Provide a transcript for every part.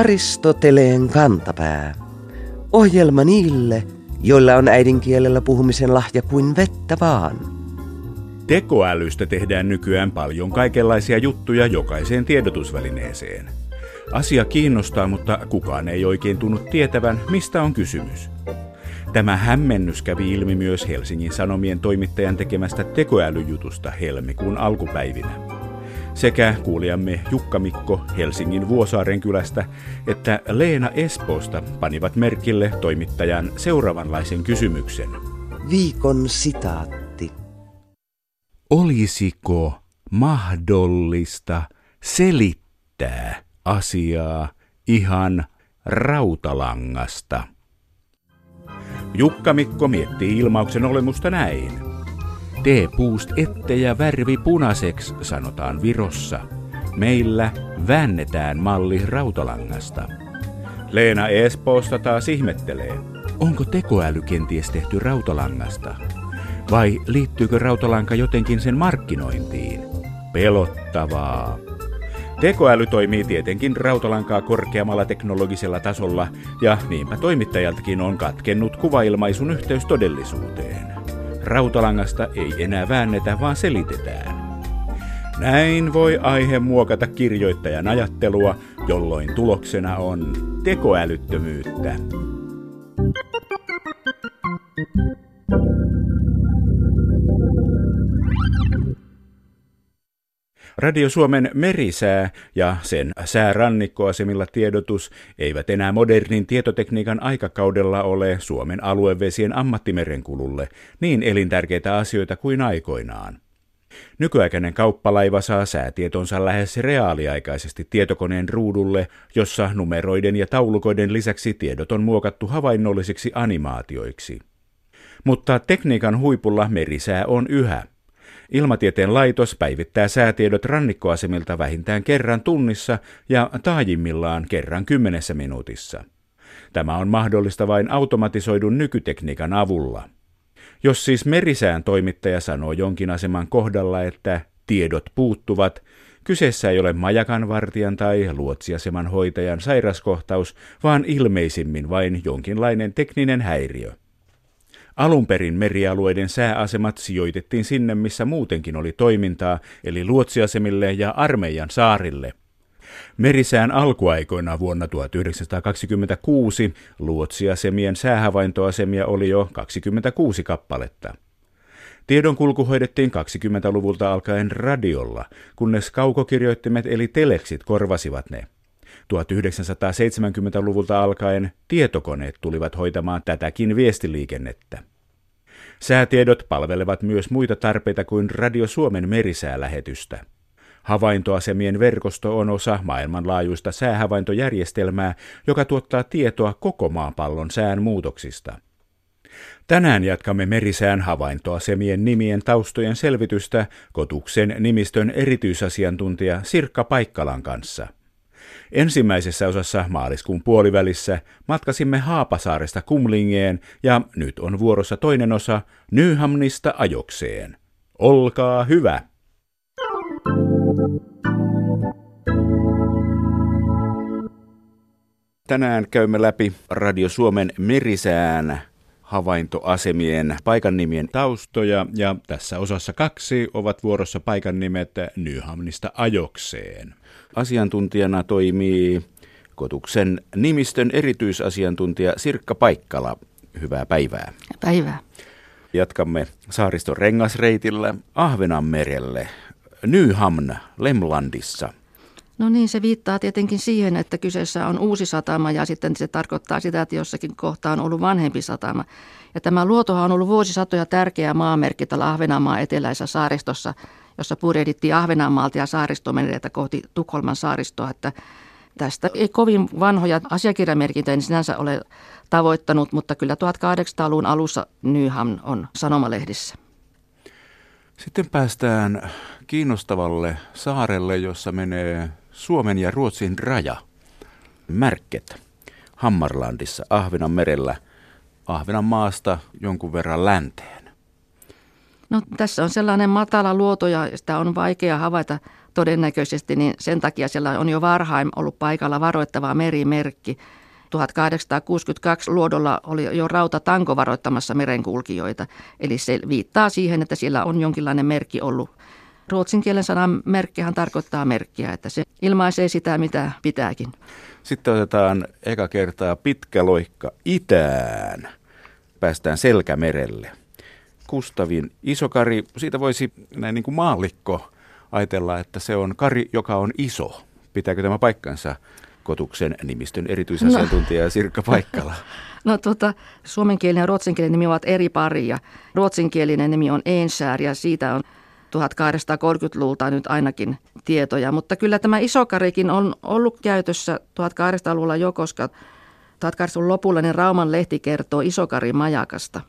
Aristoteleen kantapää. Ohjelma niille, joilla on äidinkielellä puhumisen lahja kuin vettä vaan. Tekoälystä tehdään nykyään paljon kaikenlaisia juttuja jokaiseen tiedotusvälineeseen. Asia kiinnostaa, mutta kukaan ei oikein tunnu tietävän, mistä on kysymys. Tämä hämmennys kävi ilmi myös Helsingin Sanomien toimittajan tekemästä tekoälyjutusta helmikuun alkupäivinä. Sekä kuulijamme Jukka Mikko Helsingin Vuosaaren kylästä että Leena Espoosta panivat merkille toimittajan seuraavanlaisen kysymyksen. Viikon sitaatti. Olisiko mahdollista selittää asiaa ihan rautalangasta? Jukka Mikko miettii ilmauksen olemusta näin. Tee puust ettejä värvi punaiseksi, sanotaan Virossa. Meillä väännetään malli rautalangasta. Leena Espoosta taas ihmettelee. Onko tekoäly kenties tehty rautalangasta? Vai liittyykö rautalanka jotenkin sen markkinointiin? Pelottavaa. Tekoäly toimii tietenkin rautalankaa korkeammalla teknologisella tasolla, ja niinpä toimittajaltakin on katkennut kuvailmaisun yhteys todellisuuteen. Rautalangasta ei enää väännetä, vaan selitetään. Näin voi aihe muokata kirjoittajan ajattelua, jolloin tuloksena on tekoälyttömyyttä. Radio Suomen merisää ja sen säärannikkoasemilla tiedotus eivät enää modernin tietotekniikan aikakaudella ole Suomen aluevesien ammattimerenkululle niin elintärkeitä asioita kuin aikoinaan. Nykyaikainen kauppalaiva saa säätietonsa lähes reaaliaikaisesti tietokoneen ruudulle, jossa numeroiden ja taulukoiden lisäksi tiedot on muokattu havainnollisiksi animaatioiksi. Mutta tekniikan huipulla merisää on yhä. Ilmatieteen laitos päivittää säätiedot rannikkoasemilta vähintään kerran tunnissa ja taajimmillaan kerran kymmenessä minuutissa. Tämä on mahdollista vain automatisoidun nykytekniikan avulla. Jos siis merisään toimittaja sanoo jonkin aseman kohdalla, että tiedot puuttuvat, kyseessä ei ole majakanvartijan tai luotsiaseman hoitajan sairaskohtaus, vaan ilmeisimmin vain jonkinlainen tekninen häiriö. Alun perin merialueiden sääasemat sijoitettiin sinne, missä muutenkin oli toimintaa, eli luotsiasemille ja armeijan saarille. Merisään alkuaikoina vuonna 1926 luotsiasemien säähavaintoasemia oli jo 26 kappaletta. Tiedonkulku hoidettiin 20-luvulta alkaen radiolla, kunnes kaukokirjoittimet eli teleksit korvasivat ne. 1970-luvulta alkaen tietokoneet tulivat hoitamaan tätäkin viestiliikennettä. Säätiedot palvelevat myös muita tarpeita kuin Radio Suomen merisäälähetystä. Havaintoasemien verkosto on osa maailmanlaajuista säähavaintojärjestelmää, joka tuottaa tietoa koko maapallon sään muutoksista. Tänään jatkamme merisään havaintoasemien nimien taustojen selvitystä Kotuksen nimistön erityisasiantuntija Sirkka Paikkalan kanssa – Ensimmäisessä osassa maaliskuun puolivälissä matkasimme Haapasaaresta Kumlingeen ja nyt on vuorossa toinen osa Nyhamnista ajokseen. Olkaa hyvä! Tänään käymme läpi Radio Suomen merisään havaintoasemien paikan nimien taustoja ja tässä osassa kaksi ovat vuorossa paikan nimet Nyhamnista ajokseen. Asiantuntijana toimii Kotuksen nimistön erityisasiantuntija Sirkka Paikkala. Hyvää päivää. Päivää. Jatkamme saariston rengasreitillä Ahvenanmerelle, Nyhamn, Lemlandissa. No niin, se viittaa tietenkin siihen, että kyseessä on uusi satama ja sitten se tarkoittaa sitä, että jossakin kohtaa on ollut vanhempi satama. Ja tämä luotohan on ollut vuosisatoja tärkeä maamerkki tällä Ahvenanmaan eteläisessä saaristossa – jossa purjehdittiin Ahvenanmaalta ja saaristomereitä kohti Tukholman saaristoa, että tästä ei kovin vanhoja asiakirjamerkintöjä sinänsä ole tavoittanut, mutta kyllä 1800-luvun alussa Nyham on sanomalehdissä. Sitten päästään kiinnostavalle saarelle, jossa menee Suomen ja Ruotsin raja. Märket Hammarlandissa, Ahvenanmerellä, Ahvenanmaasta jonkun verran länteen. No tässä on sellainen matala luoto ja sitä on vaikea havaita todennäköisesti, niin sen takia siellä on jo varhain ollut paikalla varoittava merimerkki. 1862 luodolla oli jo rautatanko varoittamassa merenkulkijoita, eli se viittaa siihen, että siellä on jonkinlainen merkki ollut. Ruotsin kielen sanan merkkihän tarkoittaa merkkiä, että se ilmaisee sitä, mitä pitääkin. Sitten otetaan eka kertaa pitkä loikka itään. Päästään Selkämerelle. Kustavin isokari, siitä voisi näin niin kuin maallikko ajatella, että se on kari, joka on iso. Pitääkö tämä paikkansa? Kotuksen nimistön erityisasiantuntija no. Sirkka Paikkala. No tuota, suomenkielinen ja ruotsinkielinen nimi ovat eri paria. Ruotsinkielinen nimi on Ensär ja siitä on 1830-luvulta nyt ainakin tietoja. Mutta kyllä tämä isokarikin on ollut käytössä 1800-luvulla jo, koska 1800-luvun lopulla niin Rauman lehti kertoo isokarin majakasta.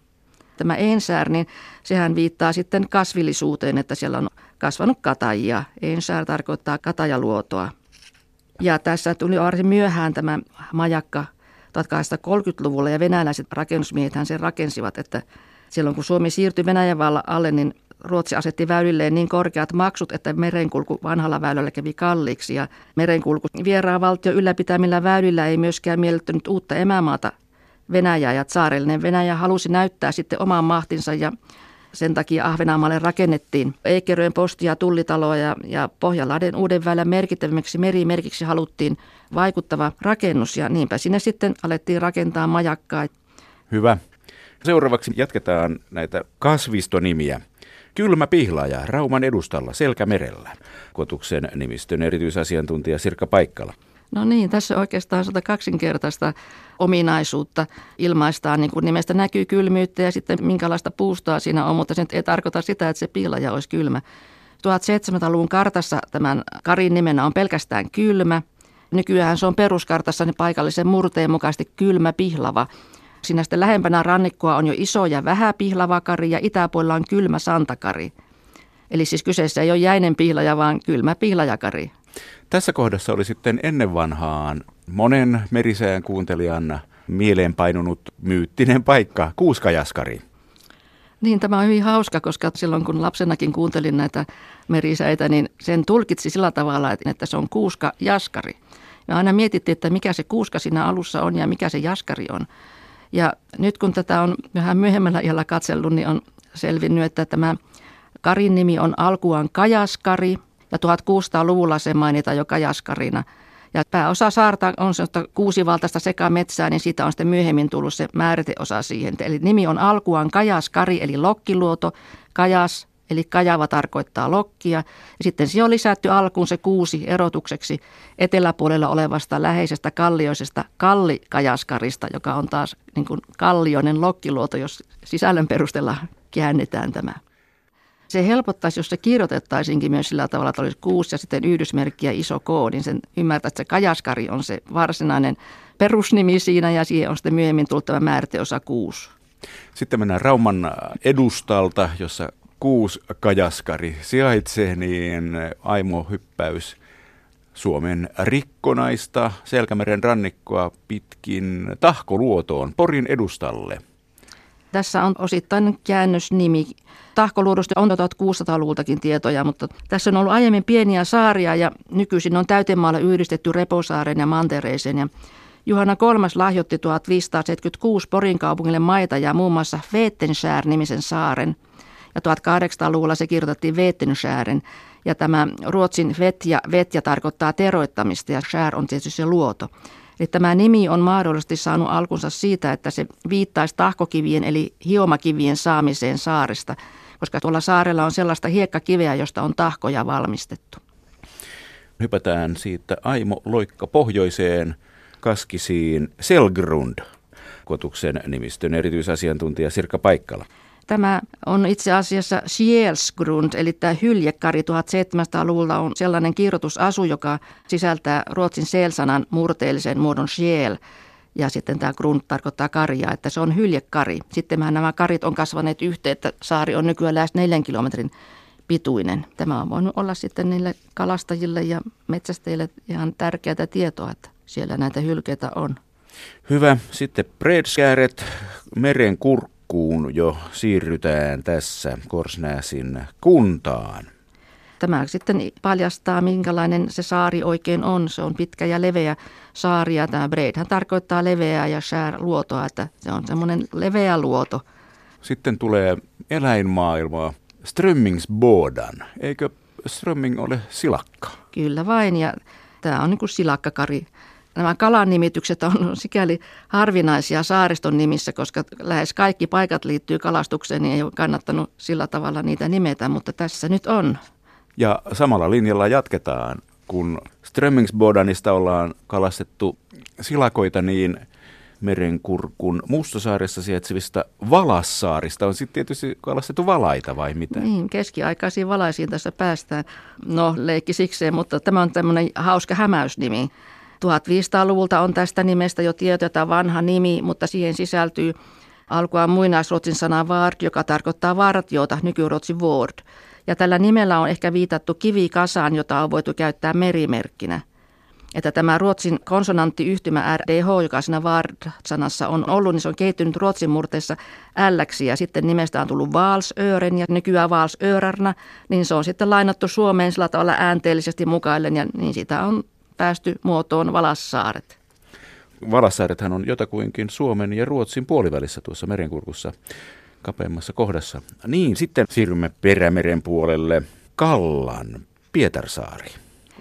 Tämä Ensär, niin sehän viittaa sitten kasvillisuuteen, että siellä on kasvanut katajia. Ensär tarkoittaa katajaluotoa. Ja tässä tuli varsin myöhään tämä majakka 1830-luvulla ja venäläiset rakennusmiehet sen rakensivat, että silloin kun Suomi siirtyi Venäjän alle, niin Ruotsi asetti väylilleen niin korkeat maksut, että merenkulku vanhalla väylällä kävi kalliiksi ja merenkulku vieraan valtio ylläpitämillä väylillä ei myöskään miellyttänyt uutta emämaata Venäjää ja saarellinen Venäjä halusi näyttää sitten oman mahtinsa ja sen takia Ahvenanmaalle rakennettiin Eikeröjen posti- ja tullitaloa ja, ja Pohjanlahden uuden väylän merkittävimmäksi merimerkiksi haluttiin vaikuttava rakennus ja niinpä sinne sitten alettiin rakentaa majakkaa. Hyvä. Seuraavaksi jatketaan näitä kasvistonimiä. Kylmä pihlaaja Rauman edustalla Selkämerellä. Kotuksen nimistön erityisasiantuntija Sirkka Paikkala. No niin, tässä oikeastaan sitä kaksinkertaista ominaisuutta ilmaistaan, niin kuin nimestä näkyy kylmyyttä ja sitten minkälaista puustoa siinä on, mutta se ei tarkoita sitä, että se piilaja olisi kylmä. 1700-luvun kartassa tämän karin nimenä on pelkästään kylmä. Nykyään se on peruskartassa niin paikallisen murteen mukaisesti kylmä pihlava. Siinä sitten lähempänä rannikkoa on jo iso ja vähäpihlava kari ja itäpuolella on kylmä santakari. Eli siis kyseessä ei ole jäinen pihlaja, vaan kylmä pihlajakari. Tässä kohdassa oli sitten ennen vanhaan monen merisään kuuntelijan mieleenpainunut myyttinen paikka, Kuuskajaskari. Niin, tämä on hyvin hauska, koska silloin kun lapsenakin kuuntelin näitä merisäitä, niin sen tulkitsi sillä tavalla, että se on kuuska jaskari. Ja aina mietittiin, että mikä se kuuska siinä alussa on ja mikä se jaskari on. Ja nyt kun tätä on vähän myöhemmällä iällä katsellut, niin on selvinnyt, että tämä Karin nimi on alkuaan Kajaskari ja 1600-luvulla se mainitaan jo Kajaskarina. Ja pääosa saarta on se, että kuusivaltaista sekä metsää, niin siitä on sitten myöhemmin tullut se määriteosa siihen. Eli nimi on alkuaan Kajaskari eli lokkiluoto, Kajas eli kajava tarkoittaa lokkia. Ja sitten siihen on lisätty alkuun se kuusi erotukseksi eteläpuolella olevasta läheisestä kallioisesta kallikajaskarista, joka on taas niin kuin kallioinen lokkiluoto, jos sisällön perusteella käännetään tämä. Se helpottaisi, jos se kirjoitettaisiinkin myös sillä tavalla, että olisi kuusi ja sitten yhdysmerkki ja iso K, niin sen ymmärtää, että se kajaskari on se varsinainen perusnimi siinä ja siihen on sitten myöhemmin tullut tämä määriteosa kuusi. Sitten mennään Rauman edustalta, jossa kuusi kajaskari sijaitsee, niin aimo hyppäys Suomen rikkonaista Selkämeren rannikkoa pitkin Tahkoluotoon Porin edustalle. Tässä on osittain käännösnimi. Tahkoluodosta on 1600-luvultakin tietoja, mutta tässä on ollut aiemmin pieniä saaria ja nykyisin on täytemaalle yhdistetty Reposaaren ja Mantereeseen. Ja Juhana III lahjoitti 1576 Porin kaupungille maita ja muun muassa Veettenskär-nimisen saaren – ja 1800-luvulla se kirjoitettiin Vetenskäären. Ja tämä ruotsin vetja, vetja tarkoittaa teroittamista ja skär on tietysti se luoto. Eli tämä nimi on mahdollisesti saanut alkunsa siitä, että se viittaisi tahkokivien eli hiomakivien saamiseen saaresta, koska tuolla saarella on sellaista hiekkakiveä, josta on tahkoja valmistettu. Hypätään siitä Aimo Loikka pohjoiseen Kaskisiin Selgrund, kotuksen nimistön erityisasiantuntija Sirkka Paikkala. Tämä on itse asiassa Själsgrund, eli tämä hyljekari 1700-luvulla on sellainen kirjoitusasu, joka sisältää ruotsin selsanan murteellisen muodon själ. Ja sitten tämä grund tarkoittaa karjaa, että se on hyljekari. Sitten nämä karit on kasvaneet yhteen, että saari on nykyään lähes neljän kilometrin pituinen. Tämä on voinut olla sitten niille kalastajille ja metsästäjille ihan tärkeää tietoa, että siellä näitä hylkeitä on. Hyvä. Sitten Bredskääret, meren alkuun jo siirrytään tässä Korsnäsin kuntaan. Tämä sitten paljastaa, minkälainen se saari oikein on. Se on pitkä ja leveä saari ja tämä Breidhän tarkoittaa leveää ja share luotoa, että se on semmoinen leveä luoto. Sitten tulee eläinmaailmaa. Strömmingsbådan. Eikö strömming ole silakka? Kyllä vain ja tämä on niin kuin silakkakari. Nämä kalan nimitykset on sikäli harvinaisia saariston nimissä, koska lähes kaikki paikat liittyy kalastukseen, niin ei ole kannattanut sillä tavalla niitä nimetä, mutta tässä nyt on. Ja samalla linjalla jatketaan. Kun Strömmingsbodanista ollaan kalastettu silakoita, niin merenkurkun Mustosaaressa sijaitsevista Valassaarista on sitten tietysti kalastettu valaita vai mitä? Niin, keskiaikaisiin valaisiin tässä päästään. No, leikki sikseen, mutta tämä on tämmöinen hauska hämäysnimi. 1500-luvulta on tästä nimestä jo tieto, että vanha nimi, mutta siihen sisältyy alkua muinaisruotsin sana vard, joka tarkoittaa vartiota, nykyruotsin ward. Ja tällä nimellä on ehkä viitattu kivikasaan, jota on voitu käyttää merimerkkinä. Että tämä ruotsin konsonanttiyhtymä RDH, joka siinä Vard-sanassa on ollut, niin se on kehittynyt ruotsin murteessa älläksi ja sitten nimestä on tullut Vaalsöören ja nykyään Vaalsöörarna, niin se on sitten lainattu Suomeen sillä tavalla äänteellisesti mukaillen ja niin sitä on päästy muotoon Valassaaret. Valassaarethan on jotakuinkin Suomen ja Ruotsin puolivälissä tuossa merenkurkussa kapeammassa kohdassa. Niin, sitten siirrymme Perämeren puolelle. Kallan, Pietarsaari.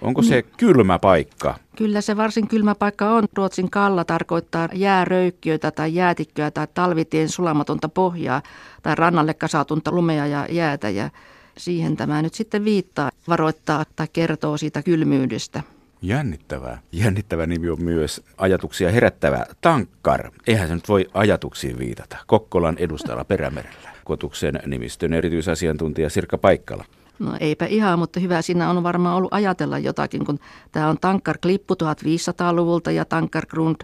Onko se niin. kylmä paikka? Kyllä se varsin kylmä paikka on. Ruotsin kalla tarkoittaa jääröykkiöitä tai jäätikköä tai talvitien sulamatonta pohjaa tai rannalle kasautunta lumea ja jäätä. Ja siihen tämä nyt sitten viittaa, varoittaa tai kertoo siitä kylmyydestä. Jännittävää. Jännittävä nimi on myös ajatuksia herättävä Tankkar. Eihän se nyt voi ajatuksiin viitata. Kokkolan edustalla Perämerellä. Kotuksen nimistön erityisasiantuntija Sirkka Paikkala. No eipä ihan, mutta hyvä siinä on varmaan ollut ajatella jotakin, kun tämä on Tankkar-klippu 1500-luvulta ja Tankkar-grund.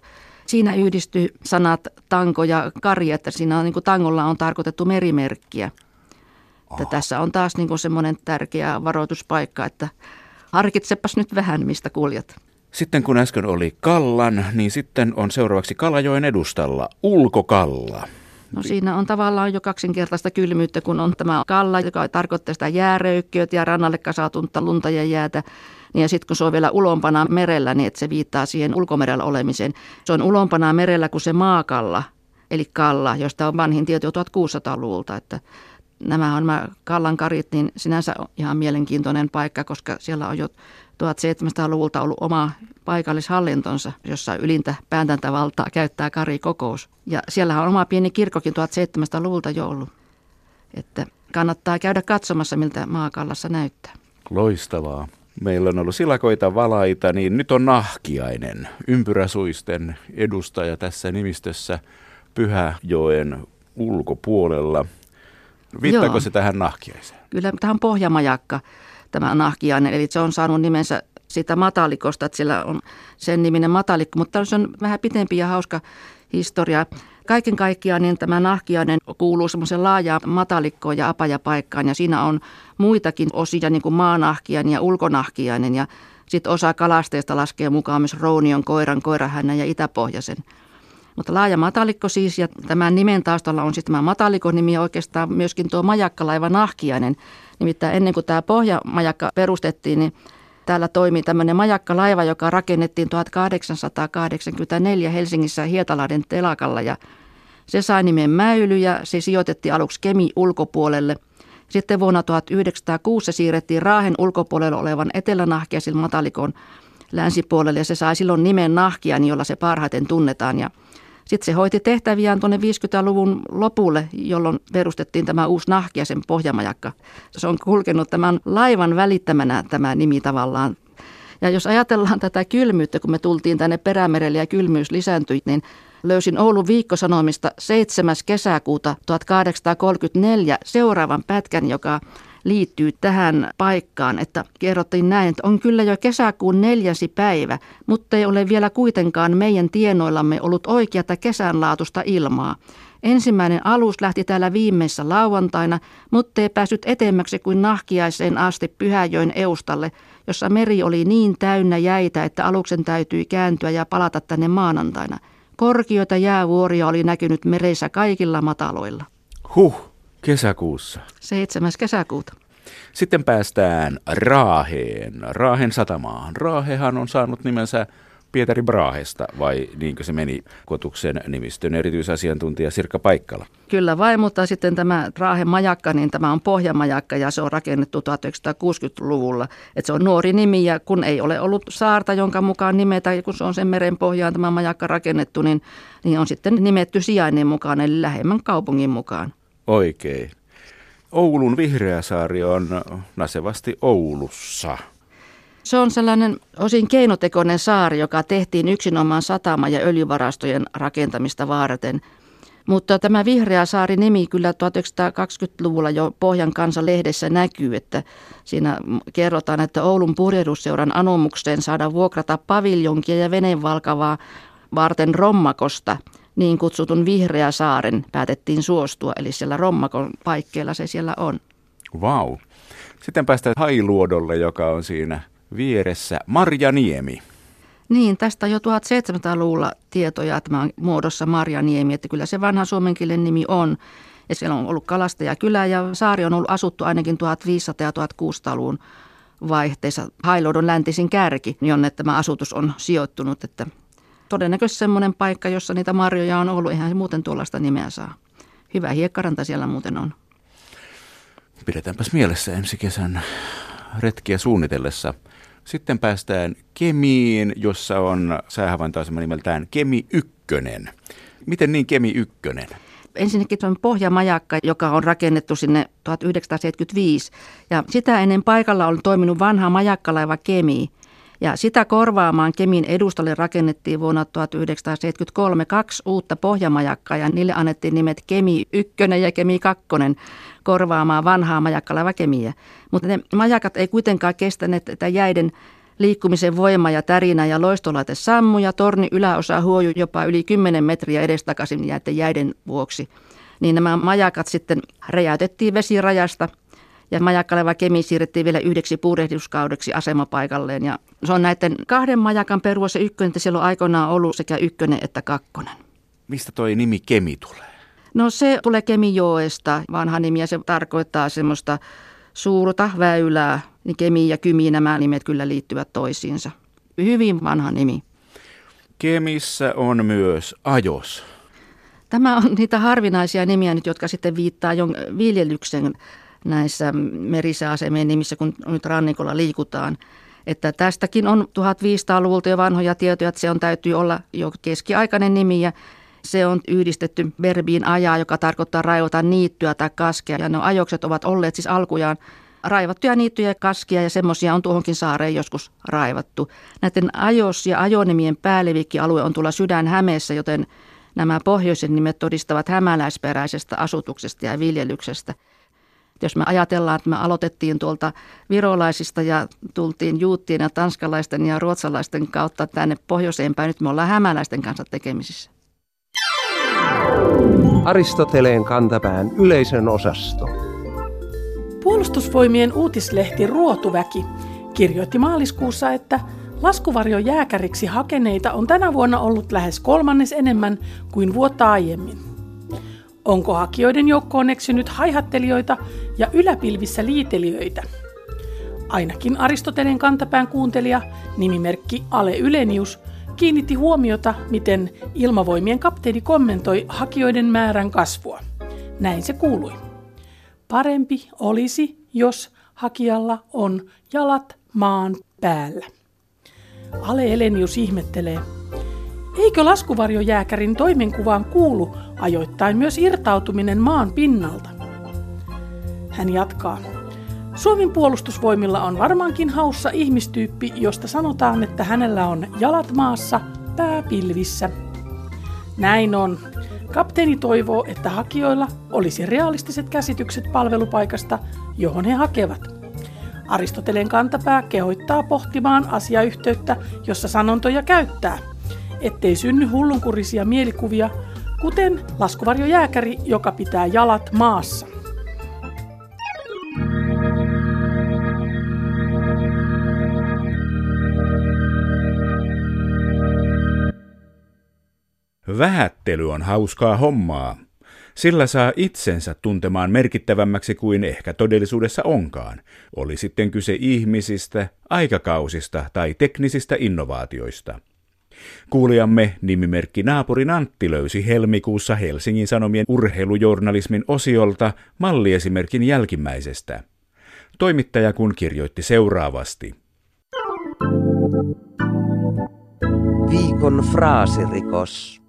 Siinä yhdistyy sanat tanko ja kari, että siinä on, niin kuin tangolla on tarkoitettu merimerkkiä. Että tässä on taas niin semmoinen tärkeä varoituspaikka, että harkitsepas nyt vähän, mistä kuljet. Sitten kun äsken oli Kallan, niin sitten on seuraavaksi Kalajoen edustalla Ulkokalla. No siinä on tavallaan jo kaksinkertaista kylmyyttä, kun on tämä kalla, joka tarkoittaa sitä jääröykkiötä ja rannalle kasautunta lunta ja jäätä. Niin ja sitten kun se on vielä ulompana merellä, niin että se viittaa siihen ulkomerellä olemiseen. Se on ulompana merellä kuin se maakalla, eli kalla, josta on vanhin tieto 1600-luvulta. Että nämä on nämä Kallan karit, niin sinänsä ihan mielenkiintoinen paikka, koska siellä on jo 1700-luvulta ollut oma paikallishallintonsa, jossa ylintä päätäntävaltaa käyttää Kari kokous. Ja siellä on oma pieni kirkkokin 1700-luvulta jo ollut. Että kannattaa käydä katsomassa, miltä maakallassa näyttää. Loistavaa. Meillä on ollut silakoita valaita, niin nyt on nahkiainen, ympyräsuisten edustaja tässä nimistössä Pyhäjoen ulkopuolella. Viittaako Joo. se tähän nahkiaiseen? Kyllä, tähän pohjamajakka tämä nahkiainen, eli se on saanut nimensä siitä matalikosta, että sillä on sen niminen matalikko, mutta se on vähän pitempi ja hauska historia. Kaiken kaikkiaan niin tämä nahkiainen kuuluu semmoisen laajaan matalikkoon ja apajapaikkaan ja siinä on muitakin osia niin kuin maanahkiainen ja ulkonahkiainen ja sitten osa kalasteista laskee mukaan myös rounion, koiran, koirahännän ja itäpohjaisen. Mutta laaja matalikko siis, ja tämän nimen taustalla on sitten tämä matalikon nimi oikeastaan myöskin tuo majakkalaiva nahkiainen. Nimittäin ennen kuin tämä pohjamajakka perustettiin, niin täällä toimii tämmöinen majakkalaiva, joka rakennettiin 1884 Helsingissä Hietalahden telakalla ja se sai nimen Mäily ja se sijoitettiin aluksi Kemi ulkopuolelle. Sitten vuonna 1906 se siirrettiin Raahen ulkopuolella olevan Etelänahkiaisen matalikon länsipuolelle ja se sai silloin nimen Nahkian, jolla se parhaiten tunnetaan ja sitten se hoiti tehtäviään tuonne 50-luvun lopulle, jolloin perustettiin tämä uusi Nahkiasen pohjamajakka. Se on kulkenut tämän laivan välittämänä tämä nimi tavallaan. Ja jos ajatellaan tätä kylmyyttä, kun me tultiin tänne Perämerelle ja kylmyys lisääntyi, niin löysin Oulun viikkosanomista 7. kesäkuuta 1834 seuraavan pätkän, joka liittyy tähän paikkaan, että kerrottiin näin, että on kyllä jo kesäkuun neljäsi päivä, mutta ei ole vielä kuitenkaan meidän tienoillamme ollut oikeata kesänlaatusta ilmaa. Ensimmäinen alus lähti täällä viimeisessä lauantaina, mutta ei päässyt etemmäksi kuin nahkiaiseen asti Pyhäjoen eustalle, jossa meri oli niin täynnä jäitä, että aluksen täytyi kääntyä ja palata tänne maanantaina. Korkioita jäävuoria oli näkynyt mereissä kaikilla mataloilla. Huh, kesäkuussa. 7. kesäkuuta. Sitten päästään Raaheen, Raahen satamaan. Raahehan on saanut nimensä Pietari Braahesta vai niinkö se meni Kotuksen nimistön erityisasiantuntija Sirkka Paikkala? Kyllä vain, mutta sitten tämä Raahen majakka, niin tämä on pohjamajakka ja se on rakennettu 1960-luvulla. Että se on nuori nimi ja kun ei ole ollut saarta, jonka mukaan nimetä, kun se on sen meren pohjaan tämä majakka rakennettu, niin, niin on sitten nimetty sijainnin mukaan, eli lähemmän kaupungin mukaan. Oikein. Oulun Vihreäsaari on nasevasti Oulussa. Se on sellainen osin keinotekoinen saari, joka tehtiin yksinomaan satama- ja öljyvarastojen rakentamista varten. Mutta tämä Vihreä saari nimi kyllä 1920-luvulla jo Pohjan kansan lehdessä näkyy, että siinä kerrotaan, että Oulun purjehdusseuran anomukseen saada vuokrata paviljonkia ja venevalkavaa varten Rommakosta, niin kutsutun Vihreä saaren päätettiin suostua, eli siellä Rommakon paikkeilla se siellä on. Vau. Wow. Sitten päästään Hailuodolle, joka on siinä vieressä Marjaniemi. Niin, tästä jo 1700-luvulla tietoja tämä muodossa Marjaniemi, että kyllä se vanha suomenkielen nimi on. Ja siellä on ollut kalastajakylä ja saari on ollut asuttu ainakin 1500- ja 1600-luvun vaihteessa. Hailuodon läntisin kärki, jonne tämä asutus on sijoittunut, että todennäköisesti semmoinen paikka, jossa niitä marjoja on ollut, eihän se muuten tuollaista nimeä saa. Hyvä hiekkaranta siellä muuten on. Pidetäänpäs mielessä ensi kesän retkiä suunnitellessa. Sitten päästään Kemiin, jossa on säähavaintoasema nimeltään Kemi Ykkönen. Miten niin Kemi Ykkönen? Ensinnäkin on pohjamajakka, joka on rakennettu sinne 1975. Ja sitä ennen paikalla on toiminut vanha majakkalaiva Kemi. Ja sitä korvaamaan Kemin edustalle rakennettiin vuonna 1973 kaksi uutta pohjamajakkaa ja niille annettiin nimet Kemi 1 ja Kemi 2 korvaamaan vanhaa majakkalaiva Kemiä. Mutta ne majakat ei kuitenkaan kestäneet tätä jäiden liikkumisen voima ja tärinä ja loistolaite sammu ja torni yläosa huoju jopa yli 10 metriä edestakaisin jäiden vuoksi. Niin nämä majakat sitten räjäytettiin vesirajasta – ja majakkaleva Kemi siirrettiin vielä yhdeksi purehduskaudeksi asemapaikalleen. Ja se on näiden kahden majakan perua se ykkönen, että siellä on aikoinaan ollut sekä ykkönen että kakkonen. Mistä toi nimi Kemi tulee? No se tulee Kemijoesta, vanha nimi, ja se tarkoittaa semmoista suurta väylää. Niin Kemi ja Kymi, nämä nimet kyllä liittyvät toisiinsa. Hyvin vanha nimi. Kemissä on myös Ajos. Tämä on niitä harvinaisia nimiä nyt, jotka sitten viittaa viljelyksen näissä merisäasemien nimissä, kun nyt rannikolla liikutaan. Että tästäkin on 1500-luvulta jo vanhoja tietoja, että se on täytyy olla jo keskiaikainen nimi ja se on yhdistetty verbiin ajaa, joka tarkoittaa raivata niittyä tai kaskea. Ja ne ajokset ovat olleet siis alkujaan raivattuja niittyjä ja kaskia ja semmoisia on tuohonkin saareen joskus raivattu. Näiden ajos- ja ajonimien päällevikki-alue on tuolla sydän Hämeessä, joten nämä pohjoisen nimet todistavat hämäläisperäisestä asutuksesta ja viljelyksestä – jos me ajatellaan, että me aloitettiin tuolta virolaisista ja tultiin juuttien ja tanskalaisten ja ruotsalaisten kautta tänne pohjoiseen päin, nyt me ollaan hämäläisten kanssa tekemisissä. Aristoteleen kantapään yleisön osasto. Puolustusvoimien uutislehti Ruotuväki kirjoitti maaliskuussa, että laskuvarjo jääkäriksi hakeneita on tänä vuonna ollut lähes kolmannes enemmän kuin vuotta aiemmin. Onko hakijoiden joukkoon eksynyt haihattelijoita ja yläpilvissä liitelijöitä? Ainakin Aristoteleen kantapään kuuntelija, nimimerkki Ale Ylenius, kiinnitti huomiota, miten ilmavoimien kapteeni kommentoi hakijoiden määrän kasvua. Näin se kuului. Parempi olisi, jos hakijalla on jalat maan päällä. Ale Elenius ihmettelee, Eikö laskuvarjojääkärin toimenkuvaan kuulu ajoittain myös irtautuminen maan pinnalta? Hän jatkaa. Suomen puolustusvoimilla on varmaankin haussa ihmistyyppi, josta sanotaan, että hänellä on jalat maassa, pää pilvissä. Näin on. Kapteeni toivoo, että hakijoilla olisi realistiset käsitykset palvelupaikasta, johon he hakevat. Aristoteleen kantapää kehoittaa pohtimaan asiayhteyttä, jossa sanontoja käyttää – ettei synny hullunkurisia mielikuvia, kuten laskuvarjojääkäri, joka pitää jalat maassa. Vähättely on hauskaa hommaa. Sillä saa itsensä tuntemaan merkittävämmäksi kuin ehkä todellisuudessa onkaan, oli sitten kyse ihmisistä, aikakausista tai teknisistä innovaatioista. Kuulijamme nimimerkki Naapurin Antti löysi helmikuussa Helsingin Sanomien urheilujournalismin osiolta malliesimerkin jälkimmäisestä. Toimittaja kun kirjoitti seuraavasti. Viikon fraasirikos.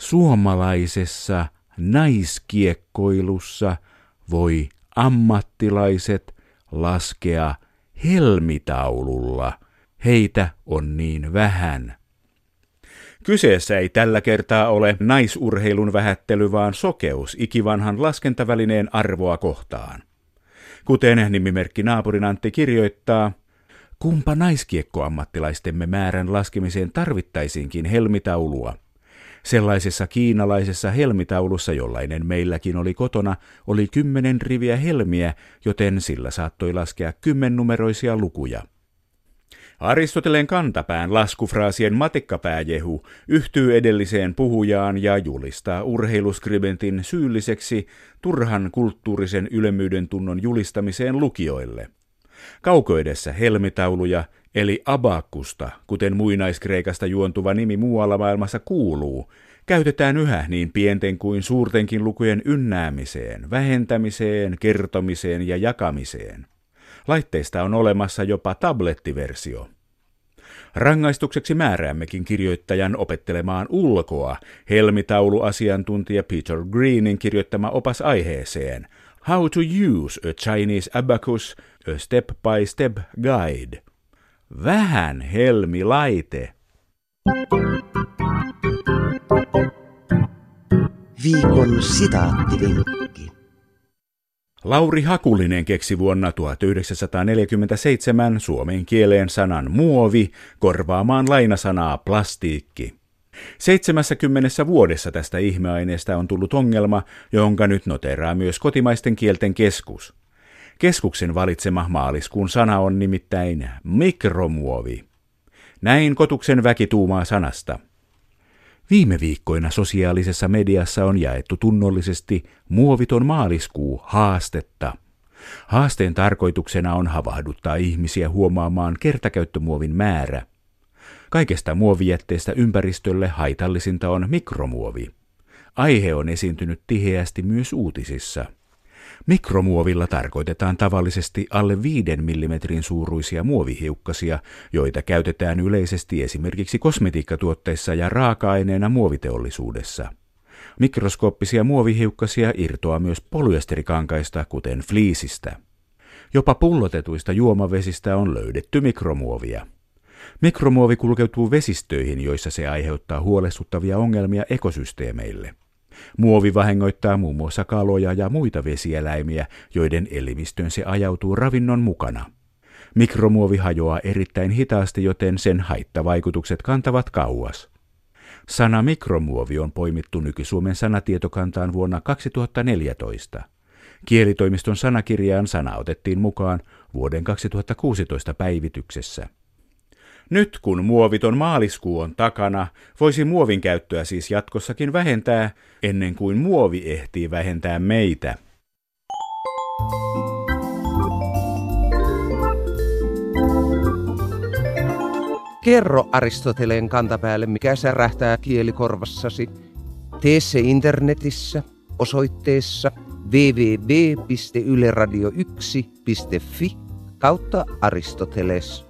Suomalaisessa naiskiekkoilussa voi ammattilaiset laskea helmitaululla. Heitä on niin vähän. Kyseessä ei tällä kertaa ole naisurheilun vähättely, vaan sokeus ikivanhan laskentavälineen arvoa kohtaan. Kuten nimimerkki naapurin Antti kirjoittaa, kumpa naiskiekkoammattilaistemme määrän laskemiseen tarvittaisiinkin helmitaulua – Sellaisessa kiinalaisessa helmitaulussa, jollainen meilläkin oli kotona, oli kymmenen riviä helmiä, joten sillä saattoi laskea kymmennumeroisia lukuja. Aristoteleen kantapään laskufraasien matikkapääjehu yhtyy edelliseen puhujaan ja julistaa urheiluskribentin syylliseksi turhan kulttuurisen ylemmyyden tunnon julistamiseen lukijoille. Kaukoidessa helmitauluja, eli abakusta, kuten muinaiskreikasta juontuva nimi muualla maailmassa kuuluu, käytetään yhä niin pienten kuin suurtenkin lukujen ynnäämiseen, vähentämiseen, kertomiseen ja jakamiseen. Laitteista on olemassa jopa tablettiversio. Rangaistukseksi määräämmekin kirjoittajan opettelemaan ulkoa helmitauluasiantuntija Peter Greenin kirjoittama opas aiheeseen How to use a Chinese abacus, a step-by-step guide – Vähän helmi laite. Viikon sitaattivinkki. Lauri Hakulinen keksi vuonna 1947 suomen kieleen sanan muovi korvaamaan lainasanaa plastiikki. 70 vuodessa tästä ihmeaineesta on tullut ongelma, jonka nyt noteraa myös kotimaisten kielten keskus. Keskuksen valitsema maaliskuun sana on nimittäin mikromuovi. Näin kotuksen väki tuumaa sanasta. Viime viikkoina sosiaalisessa mediassa on jaettu tunnollisesti muoviton maaliskuu haastetta. Haasteen tarkoituksena on havahduttaa ihmisiä huomaamaan kertakäyttömuovin määrä. Kaikesta muovijätteestä ympäristölle haitallisinta on mikromuovi. Aihe on esiintynyt tiheästi myös uutisissa – Mikromuovilla tarkoitetaan tavallisesti alle 5 mm suuruisia muovihiukkasia, joita käytetään yleisesti esimerkiksi kosmetiikkatuotteissa ja raaka-aineena muoviteollisuudessa. Mikroskooppisia muovihiukkasia irtoaa myös polyesterikankaista, kuten fliisistä. Jopa pullotetuista juomavesistä on löydetty mikromuovia. Mikromuovi kulkeutuu vesistöihin, joissa se aiheuttaa huolestuttavia ongelmia ekosysteemeille. Muovi vahingoittaa muun muassa kaloja ja muita vesieläimiä, joiden elimistöön se ajautuu ravinnon mukana. Mikromuovi hajoaa erittäin hitaasti, joten sen haittavaikutukset kantavat kauas. Sana mikromuovi on poimittu nyky-Suomen sanatietokantaan vuonna 2014. Kielitoimiston sanakirjaan sana otettiin mukaan vuoden 2016 päivityksessä. Nyt kun muoviton maaliskuu on takana, voisi muovin käyttöä siis jatkossakin vähentää, ennen kuin muovi ehtii vähentää meitä. Kerro Aristoteleen kantapäälle, mikä särähtää kielikorvassasi. Tee se internetissä osoitteessa www.yleradio1.fi kautta Aristoteles